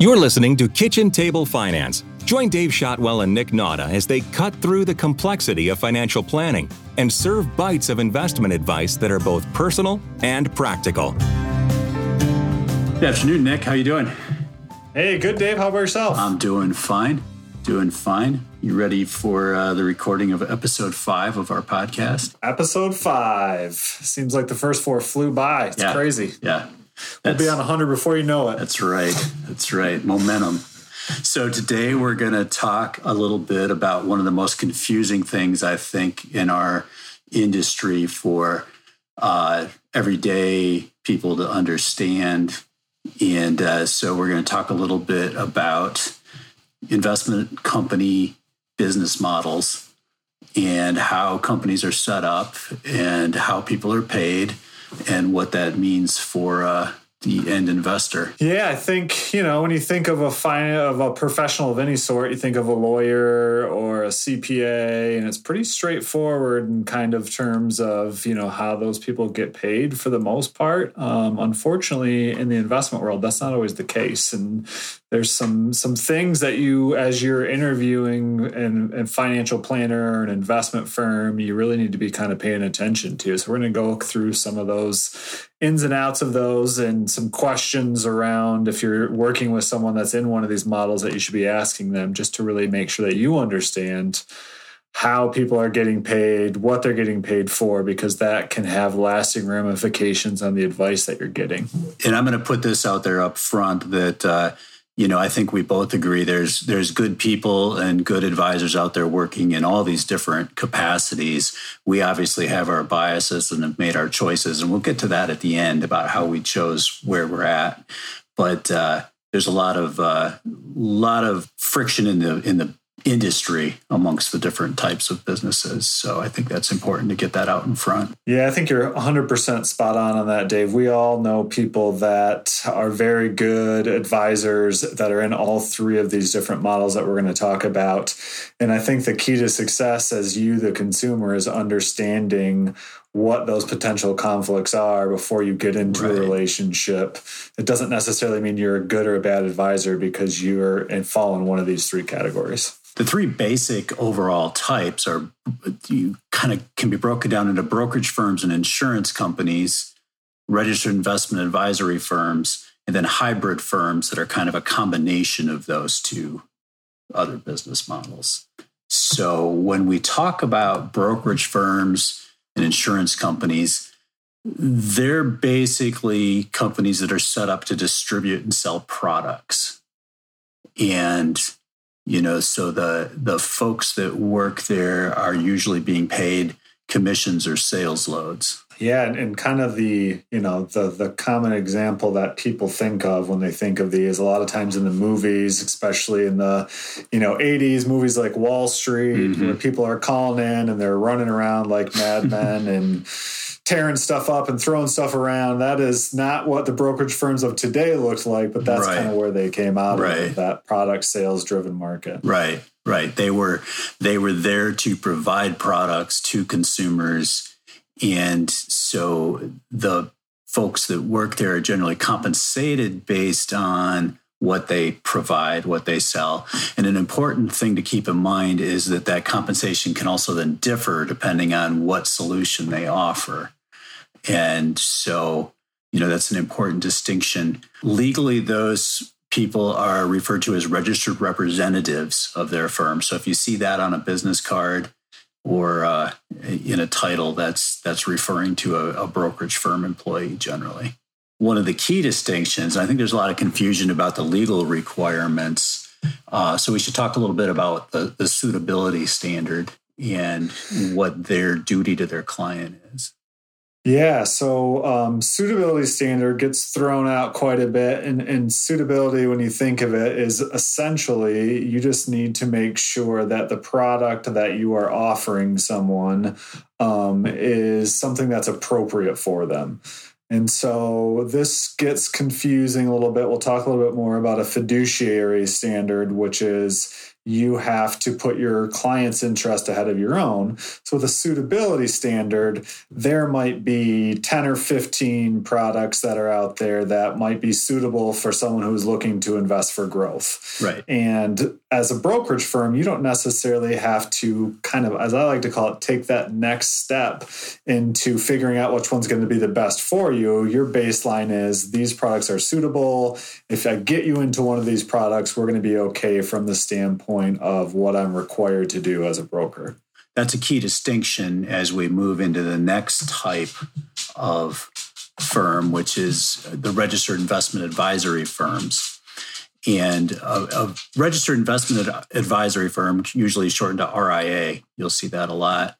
You're listening to Kitchen Table Finance. Join Dave Shotwell and Nick Nauta as they cut through the complexity of financial planning and serve bites of investment advice that are both personal and practical. Good afternoon, Nick. How you doing? Hey, good, Dave. How about yourself? I'm doing fine. Doing fine. You ready for uh, the recording of episode five of our podcast? Episode five. Seems like the first four flew by. It's Yeah. crazy. Yeah. We'll be on 100 before you know it. That's right. That's right. Momentum. So today we're going to talk a little bit about one of the most confusing things I think in our industry for uh, everyday people to understand. And uh, so we're going to talk a little bit about investment company business models and how companies are set up and how people are paid and what that means for uh, the end investor. Yeah, I think you know when you think of a fin- of a professional of any sort, you think of a lawyer or a CPA, and it's pretty straightforward in kind of terms of you know how those people get paid for the most part. Um, unfortunately, in the investment world, that's not always the case, and there's some some things that you as you're interviewing and, a financial planner or an investment firm, you really need to be kind of paying attention to. So we're going to go through some of those ins and outs of those and some questions around if you're working with someone that's in one of these models that you should be asking them just to really make sure that you understand how people are getting paid, what they're getting paid for, because that can have lasting ramifications on the advice that you're getting. And I'm going to put this out there up front that uh, you know I think we both agree there's there's good people and good advisors out there working in all these different capacities. We obviously have our biases and have made our choices, and we'll get to that at the end about how we chose where we're at. But uh, there's a lot of uh, lot of friction in the in the industry amongst the different types of businesses. So I think that's important to get that out in front. Yeah, I think you're 100% spot on on that, Dave. We all know people that are very good advisors that are in all three of these different models that we're going to talk about. And I think the key to success as you, the consumer, is understanding what those potential conflicts are before you get into Right. a relationship. It doesn't necessarily mean you're a good or a bad advisor because you're and fall in one of these three categories. The three basic overall types are you kind of can be broken down into brokerage firms and insurance companies, registered investment advisory firms, and then hybrid firms that are kind of a combination of those two other business models. So when we talk about brokerage firms and insurance companies, they're basically companies that are set up to distribute and sell products. And you know so the the folks that work there are usually being paid commissions or sales loads Yeah, and, and kind of the you know the the common example that people think of when they think of these a lot of times in the movies, especially in the you know eighties movies like Wall Street, Mhm. where people are calling in and they're running around like madmen and tearing stuff up and throwing stuff around. That is not what the brokerage firms of today looked like, but that's Right. kind of where they came out Right. of that product sales driven market. right right they were they were there to provide products to consumers and so the folks that work there are generally compensated based on what they provide, what they sell. And an important thing to keep in mind is that that compensation can also then differ depending on what solution they offer. And so, you know, that's an important distinction. Legally, those people are referred to as registered representatives of their firm. So if you see that on a business card or uh, in a title, that's that's referring to a, a brokerage firm employee generally. One of the key distinctions, I think there's a lot of confusion about the legal requirements. Uh, so we should talk a little bit about the, the suitability standard and what their duty to their client is. Yeah, so um, suitability standard gets thrown out quite a bit, and, and suitability, when you think of it, is essentially you just need to make sure that the product that you are offering someone um, is something that's appropriate for them. And so this gets confusing a little bit. We'll talk a little bit more about a fiduciary standard, which is you have to put your client's interest ahead of your own. So, with a suitability standard, there might be 10 or 15 products that are out there that might be suitable for someone who's looking to invest for growth. Right. And as a brokerage firm, you don't necessarily have to kind of, as I like to call it, take that next step into figuring out which one's going to be the best for you. Your baseline is these products are suitable. If I get you into one of these products, we're going to be okay from the standpoint of what I'm required to do as a broker. That's a key distinction as we move into the next type of firm, which is the registered investment advisory firms. And a, a, registered investment advisory firm, usually shortened to RIA, you'll see that a lot.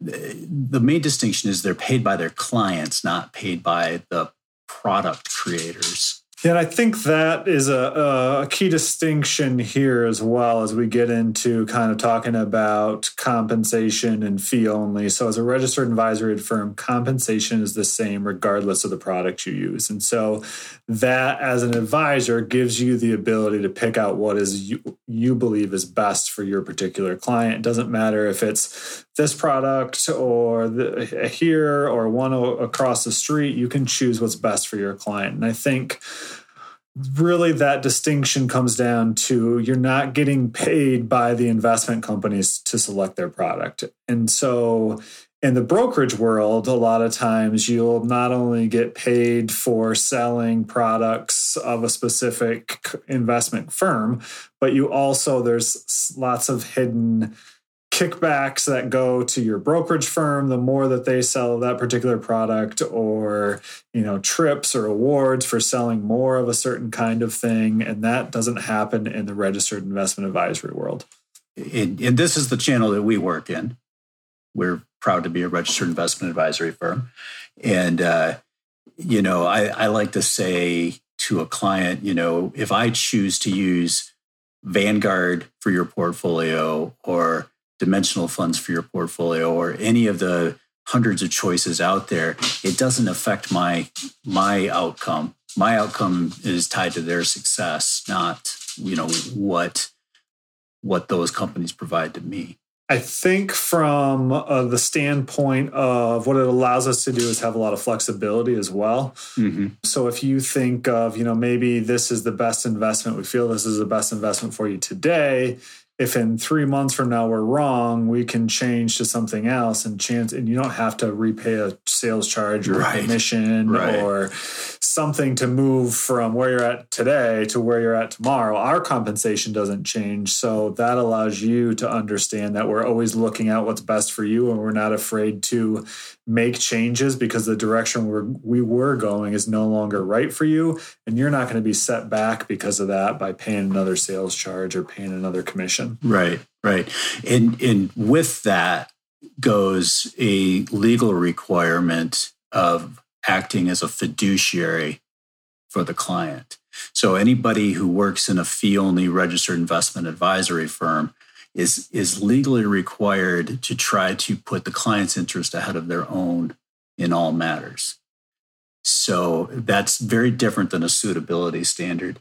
The main distinction is they're paid by their clients, not paid by the product creators. Yeah, and I think that is a, a, key distinction here as well as we get into kind of talking about compensation and fee only. So, as a registered advisory firm, compensation is the same regardless of the product you use. And so, that as an advisor gives you the ability to pick out what is you, you believe is best for your particular client. It doesn't matter if it's this product or the, here or one across the street, you can choose what's best for your client. And I think really that distinction comes down to you're not getting paid by the investment companies to select their product. And so in the brokerage world, a lot of times you'll not only get paid for selling products of a specific investment firm, but you also, there's lots of hidden kickbacks that go to your brokerage firm the more that they sell that particular product or you know trips or awards for selling more of a certain kind of thing and that doesn't happen in the registered investment advisory world. And, and this is the channel that we work in. We're proud to be a registered investment advisory firm. And uh, you know I, I like to say to a client you know if i choose to use vanguard for your portfolio or dimensional funds for your portfolio or any of the hundreds of choices out there, it doesn't affect my my outcome. My outcome is tied to their success, not you know what what those companies provide to me. I think from uh, the standpoint of what it allows us to do is have a lot of flexibility as well. Mm-hmm. So if you think of, you know, maybe this is the best investment, we feel this is the best investment for you today, if in three months from now we're wrong, we can change to something else and chance, and you don't have to repay a sales charge or right. commission right. or something to move from where you're at today to where you're at tomorrow. Our compensation doesn't change. So that allows you to understand that we're always looking at what's best for you and we're not afraid to make changes because the direction we're, we were going is no longer right for you. And you're not going to be set back because of that by paying another sales charge or paying another commission. Right, right. And, and with that goes a legal requirement of acting as a fiduciary for the client. So anybody who works in a fee only registered investment advisory firm is is legally required to try to put the client's interest ahead of their own in all matters. So that's very different than a suitability standard.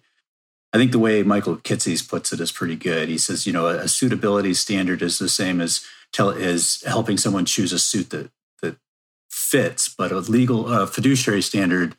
I think the way Michael Kitces puts it is pretty good. He says, you know, a suitability standard is the same as tell is helping someone choose a suit that that fits, but a legal uh, fiduciary standard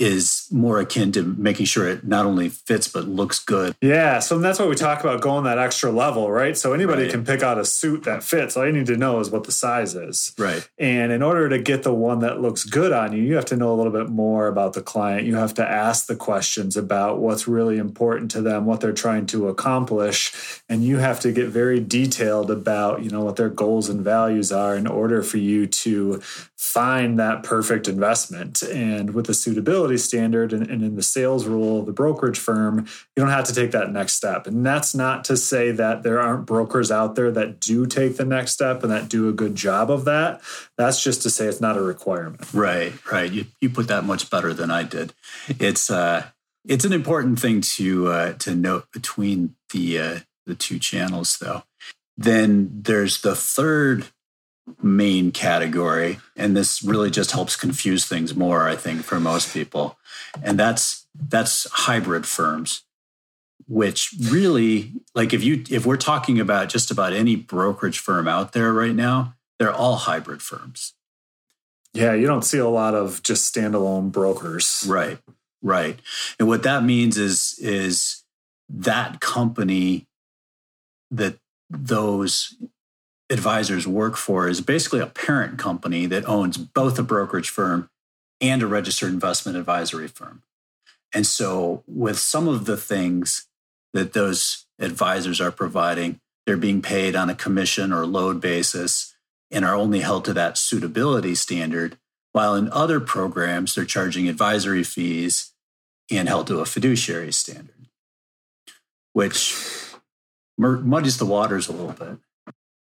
is more akin to making sure it not only fits but looks good. Yeah, so that's what we talk about going that extra level, right? So anybody right. can pick out a suit that fits. All you need to know is what the size is. Right. And in order to get the one that looks good on you, you have to know a little bit more about the client. You have to ask the questions about what's really important to them, what they're trying to accomplish, and you have to get very detailed about, you know, what their goals and values are in order for you to find that perfect investment. And with the suitability standard and, and, in the sales rule of the brokerage firm, you don't have to take that next step. And that's not to say that there aren't brokers out there that do take the next step and that do a good job of that. That's just to say it's not a requirement. Right, right. You, you put that much better than I did. It's uh it's an important thing to uh, to note between the uh, the two channels though. Then there's the third main category and this really just helps confuse things more i think for most people. And that's that's hybrid firms which really like if you if we're talking about just about any brokerage firm out there right now they're all hybrid firms. Yeah you don't see a lot of just standalone brokers. Right right. And what that means is is that company that those advisors work for is basically a parent company that owns both a brokerage firm and a registered investment advisory firm and so, with some of the things that those advisors are providing, they're being paid on a commission or load basis and are only held to that suitability standard. While in other programs, they're charging advisory fees and held to a fiduciary standard, which muddies the waters a little bit.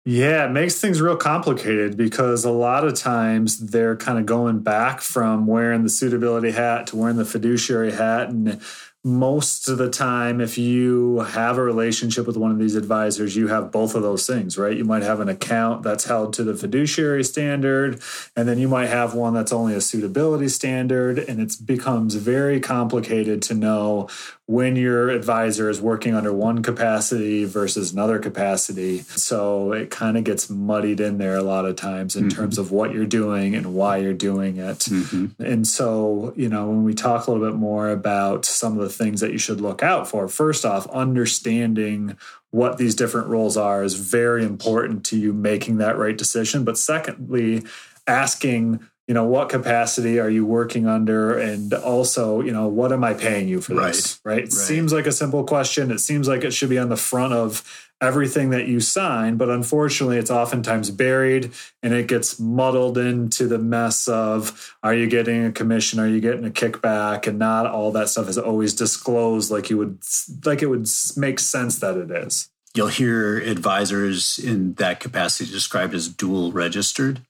Yeah, it makes things real complicated because a lot of times they're kind of going back from wearing the suitability hat to wearing the fiduciary hat. And most of the time, if you have a relationship with one of these advisors, you have both of those things, right? You might have an account that's held to the fiduciary standard, and then you might have one that's only a suitability standard. And it becomes very complicated to know when your advisor is working under one capacity versus another capacity. So it kind of gets muddied in there a lot of times in mm-hmm. terms of what you're doing and why you're doing it. Mm-hmm. And so, you know, when we talk a little bit more about some of the things that you should look out for. First off, understanding what these different roles are is very important to you making that right decision. But secondly, asking, you know, what capacity are you working under? And also, you know, what am I paying you for this? Right. right? It right. seems like a simple question. It seems like it should be on the front of everything that you sign, but unfortunately, it's oftentimes buried and it gets muddled into the mess of are you getting a commission, are you getting a kickback, and not all that stuff is always disclosed like you would like it would make sense that it is. You'll hear advisors in that capacity described as dual registered.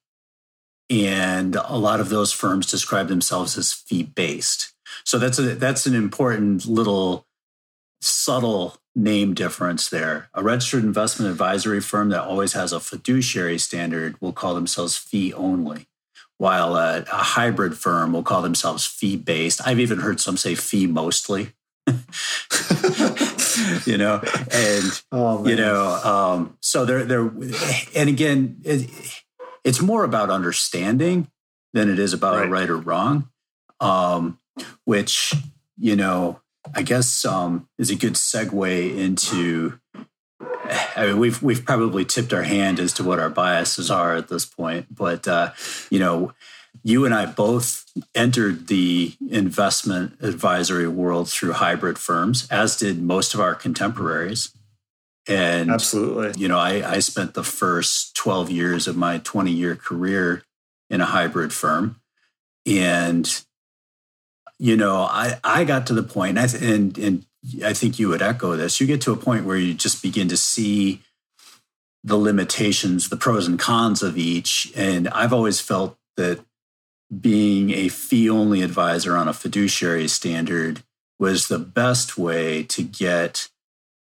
And a lot of those firms describe themselves as fee based. So that's a that's an important little subtle name difference there. A registered investment advisory firm that always has a fiduciary standard will call themselves fee only, while a, a hybrid firm will call themselves fee based. I've even heard some say fee mostly. you know, and oh, you know, um, so they're they're, and again, it, it's more about understanding than it is about right, right or wrong, um, which you know I guess um, is a good segue into. I mean, we've we've probably tipped our hand as to what our biases are at this point, but uh, you know, you and I both entered the investment advisory world through hybrid firms, as did most of our contemporaries. And absolutely, you know, I, I spent the first 12 years of my 20 year career in a hybrid firm. And you know, I, I got to the point, and, and, and I think you would echo this. You get to a point where you just begin to see the limitations, the pros and cons of each. And I've always felt that being a fee only advisor on a fiduciary standard was the best way to get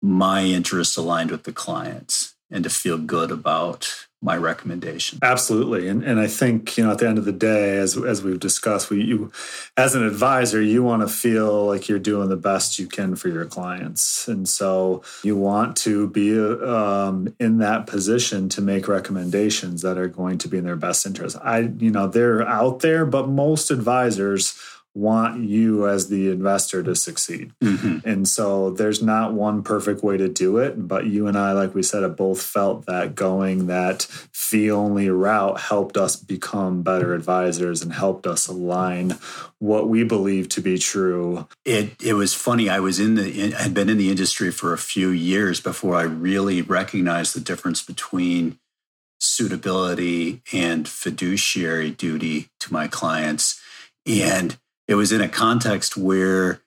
my interests aligned with the clients and to feel good about my recommendation. Absolutely. And and I think, you know, at the end of the day, as as we've discussed, we you as an advisor, you want to feel like you're doing the best you can for your clients. And so you want to be um, in that position to make recommendations that are going to be in their best interest. I, you know, they're out there, but most advisors want you as the investor to succeed. Mm-hmm. And so there's not one perfect way to do it. But you and I, like we said, have both felt that going that fee only route helped us become better advisors and helped us align what we believe to be true. It it was funny. I was in the I had been in the industry for a few years before I really recognized the difference between suitability and fiduciary duty to my clients. And it was in a context where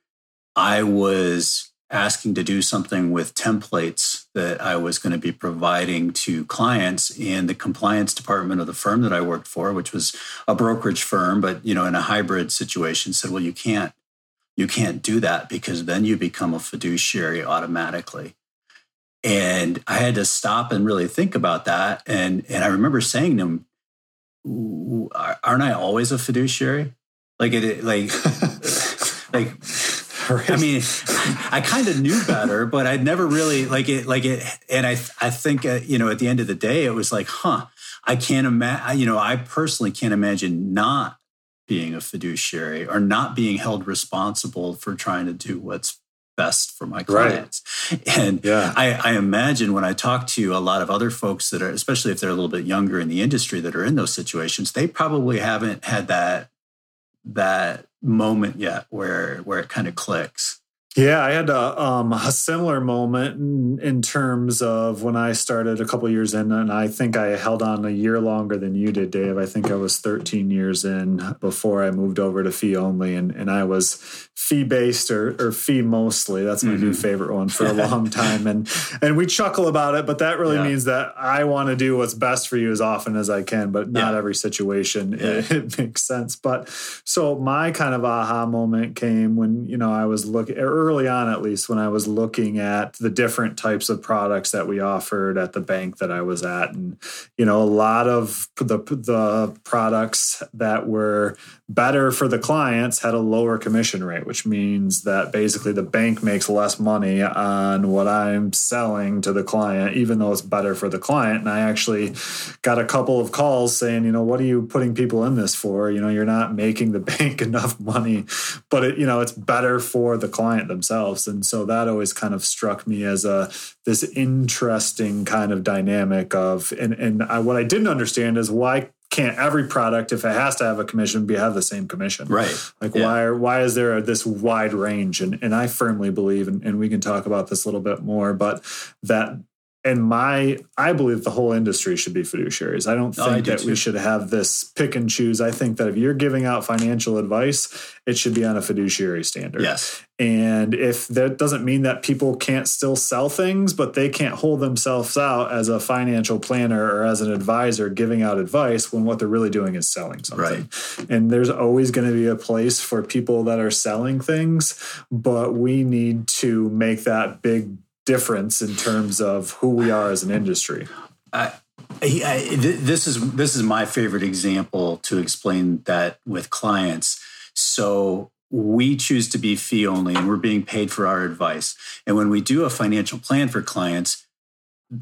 I was asking to do something with templates that I was going to be providing to clients and the compliance department of the firm that I worked for which was a brokerage firm but you know in a hybrid situation said well you can't you can't do that because then you become a fiduciary automatically. And I had to stop and really think about that and and I remember saying to him aren't I always a fiduciary like it, like, like I mean, I kind of knew better, but I'd never really like it, like it. And I, I think, uh, you know, at the end of the day, it was like, huh, I can't imagine, you know, I personally can't imagine not being a fiduciary or not being held responsible for trying to do what's best for my clients. Right. And yeah. I, I, imagine when I talk to a lot of other folks that are, especially if they're a little bit younger in the industry that are in those situations, they probably haven't had that that moment yet where where it kind of clicks. Yeah, I had a, um, a similar moment in, in, terms of when I started a couple years in, and I think I held on a year longer than you did, Dave. I think I was 13 years in before I moved over to fee only, and, and I was fee based or, or fee mostly. That's my mm-hmm. new favorite one for a long time, and and we chuckle about it, but that really yeah. means that I want to do what's best for you as often as I can, but not yeah. every situation yeah. it, it, makes sense. But so my kind of aha moment came when you know I was looking early on at least when I was looking at the different types of products that we offered at the bank that I was at. And you know a lot of the the products that were better for the clients had a lower commission rate which means that basically the bank makes less money on what I'm selling to the client even though it's better for the client. And I actually got a couple of calls saying you know what are you putting people in this for? You know you're not making the bank enough money. But it, you know it's better for the client themselves. And so that always kind of struck me as a this interesting kind of dynamic of and and I, what I didn't understand is why can't every product if it has to have a commission be have the same commission? Right. Like yeah. why why is there this wide range? And and i firmly believe and, and we can talk about this a little bit more but that and my i believe the whole industry should be fiduciaries. I don't think oh, I do that too. we should have this pick and choose. I think that if you're giving out financial advice it should be on a fiduciary standard. Yes. And if that doesn't mean that people can't still sell things but they can't hold themselves out as a financial planner or as an advisor giving out advice when what they're really doing is selling something. Right. and there's always going to be a place for people that are selling things but we need to make that big difference in terms of who we are as an industry. I, I, this is this is my favorite example to explain that with clients. So we choose to be fee only, and we're being paid for our advice. And when we do a financial plan for clients,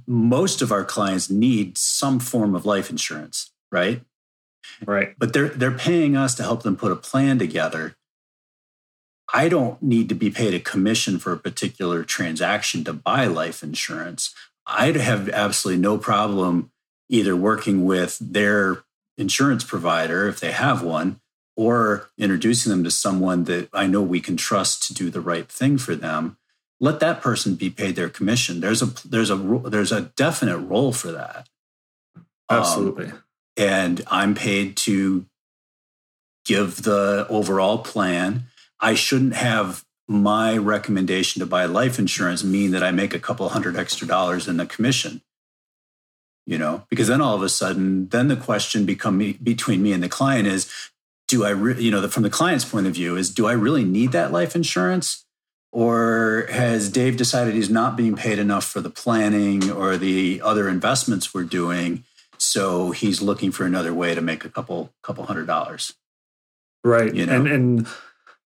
most of our clients need some form of life insurance, right? Right. But they're they're paying us to help them put a plan together I don't need to be paid a commission for a particular transaction to buy life insurance. I'd have absolutely no problem either working with their insurance provider if they have one or introducing them to someone that I know we can trust to do the right thing for them. Let that person be paid their commission. There's a there's a there's a definite role for that. Absolutely. Um, and I'm paid to give the overall plan I shouldn't have my recommendation to buy life insurance mean that I make a couple hundred extra dollars in the commission. You know, because then all of a sudden, then the question become me, between me and the client is, do I, re- you know, the, from the client's point of view is, do I really need that life insurance? Or has Dave decided he's not being paid enough for the planning or the other investments we're doing? So he's looking for another way to make a couple couple hundred dollars. Right. You know? And and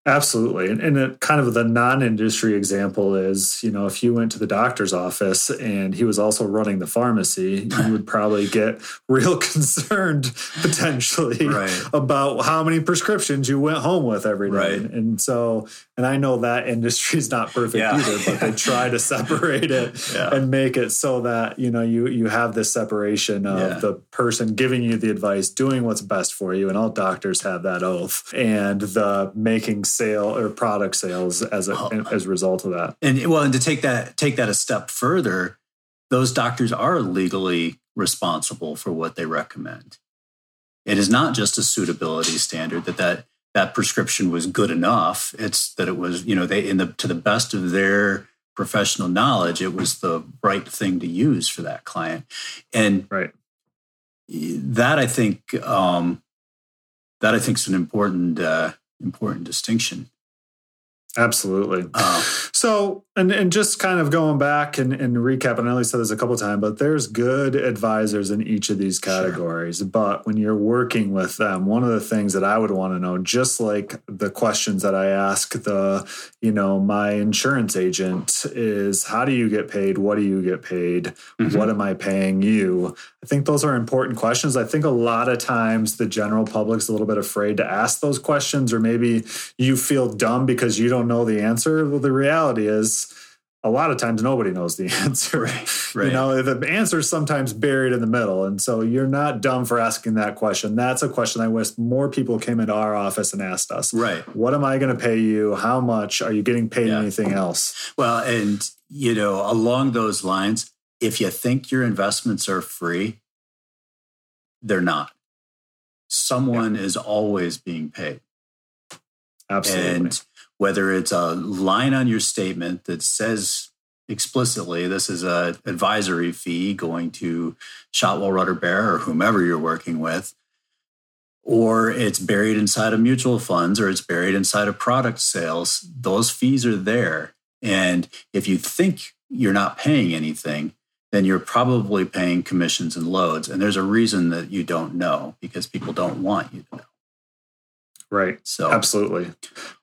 Absolutely. And, and it, kind of the non industry example is, you know, if you went to the doctor's office and he was also running the pharmacy, you would probably get real concerned potentially right. about how many prescriptions you went home with every day. Right. And so, and I know that industry is not perfect yeah. either, but they try to separate it yeah. and make it so that, you know, you, you have this separation of yeah. the person giving you the advice, doing what's best for you. And all doctors have that oath and the making sale or product sales as a, oh. as a result of that. And well, and to take that take that a step further, those doctors are legally responsible for what they recommend. It is not just a suitability standard that that that prescription was good enough. It's that it was, you know, they in the to the best of their professional knowledge, it was the right thing to use for that client. And right. that I think um, that I think is an important uh, important distinction. Absolutely. Uh, so, and and just kind of going back and, and recap, and I only said this a couple times, but there's good advisors in each of these categories. Sure. But when you're working with them, one of the things that I would want to know, just like the questions that I ask the, you know, my insurance agent is how do you get paid? What do you get paid? Mm-hmm. What am I paying you? I think those are important questions. I think a lot of times the general public's a little bit afraid to ask those questions, or maybe you feel dumb because you don't know the answer. Well, the reality is a lot of times nobody knows the answer. Right, right. You know, the answer is sometimes buried in the middle. And so you're not dumb for asking that question. That's a question I wish more people came into our office and asked us. Right. What am I going to pay you? How much? Are you getting paid yeah. anything else? Well, and, you know, along those lines, if you think your investments are free, they're not. Someone yeah. is always being paid. Absolutely. And whether it's a line on your statement that says explicitly this is a advisory fee going to Shotwell Rutter Baer or whomever you're working with, or it's buried inside of mutual funds or it's buried inside of product sales, those fees are there. And if you think you're not paying anything, then you're probably paying commissions and loads. And there's a reason that you don't know because people don't want you to know. Right. So absolutely,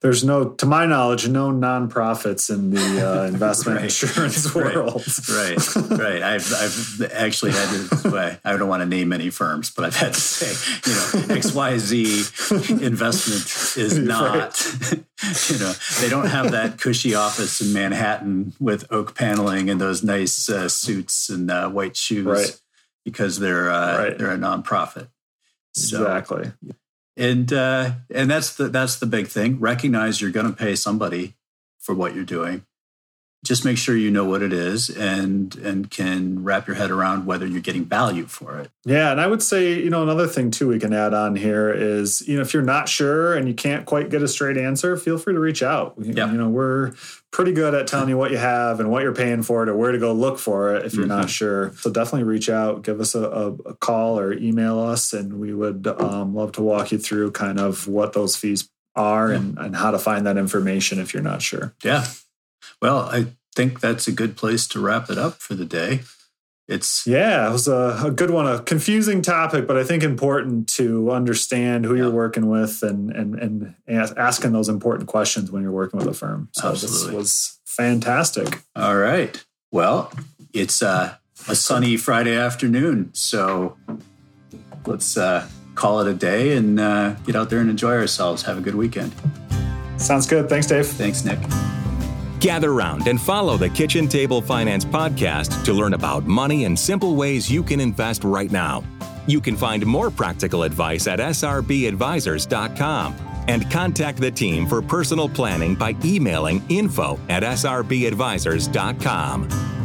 there's no, to my knowledge, no nonprofits in the uh, investment right. insurance world. Right. Right. right. I've I've actually had to. I don't want to name any firms, but I've had to say, you know, X Y Z investment is not. Right. you know, they don't have that cushy office in Manhattan with oak paneling and those nice uh, suits and uh, white shoes, because they're uh, they're a nonprofit. So, exactly and uh, and that's the that's the big thing. Recognize you're going to pay somebody for what you're doing. Just make sure you know what it is and and can wrap your head around whether you're getting value for it. Yeah, and I would say you know another thing too we can add on here is you know if you're not sure and you can't quite get a straight answer, feel free to reach out. Yeah. You know we're pretty good at telling you what you have and what you're paying for it or where to go look for it if you're mm-hmm. not sure. So definitely reach out, give us a, a, a call or email us, and we would um, love to walk you through kind of what those fees are and, and how to find that information if you're not sure. Yeah. Well, I think that's a good place to wrap it up for the day. It's yeah it was a, a, good one a confusing topic but i think important to understand who yeah. you're working with and and and asking those important questions when you're working with a firm. So Absolutely. this was fantastic. All right. Well it's uh, a sunny friday afternoon so let's uh, call it a day and uh, get out there and enjoy ourselves. Have a good weekend. Sounds good. Thanks dave. Thanks nick Gather round and follow the Kitchen Table Finance podcast to learn about money and simple ways you can invest right now. You can find more practical advice at srbadvisors.com and contact the team for personal planning by emailing info at srbadvisors.com.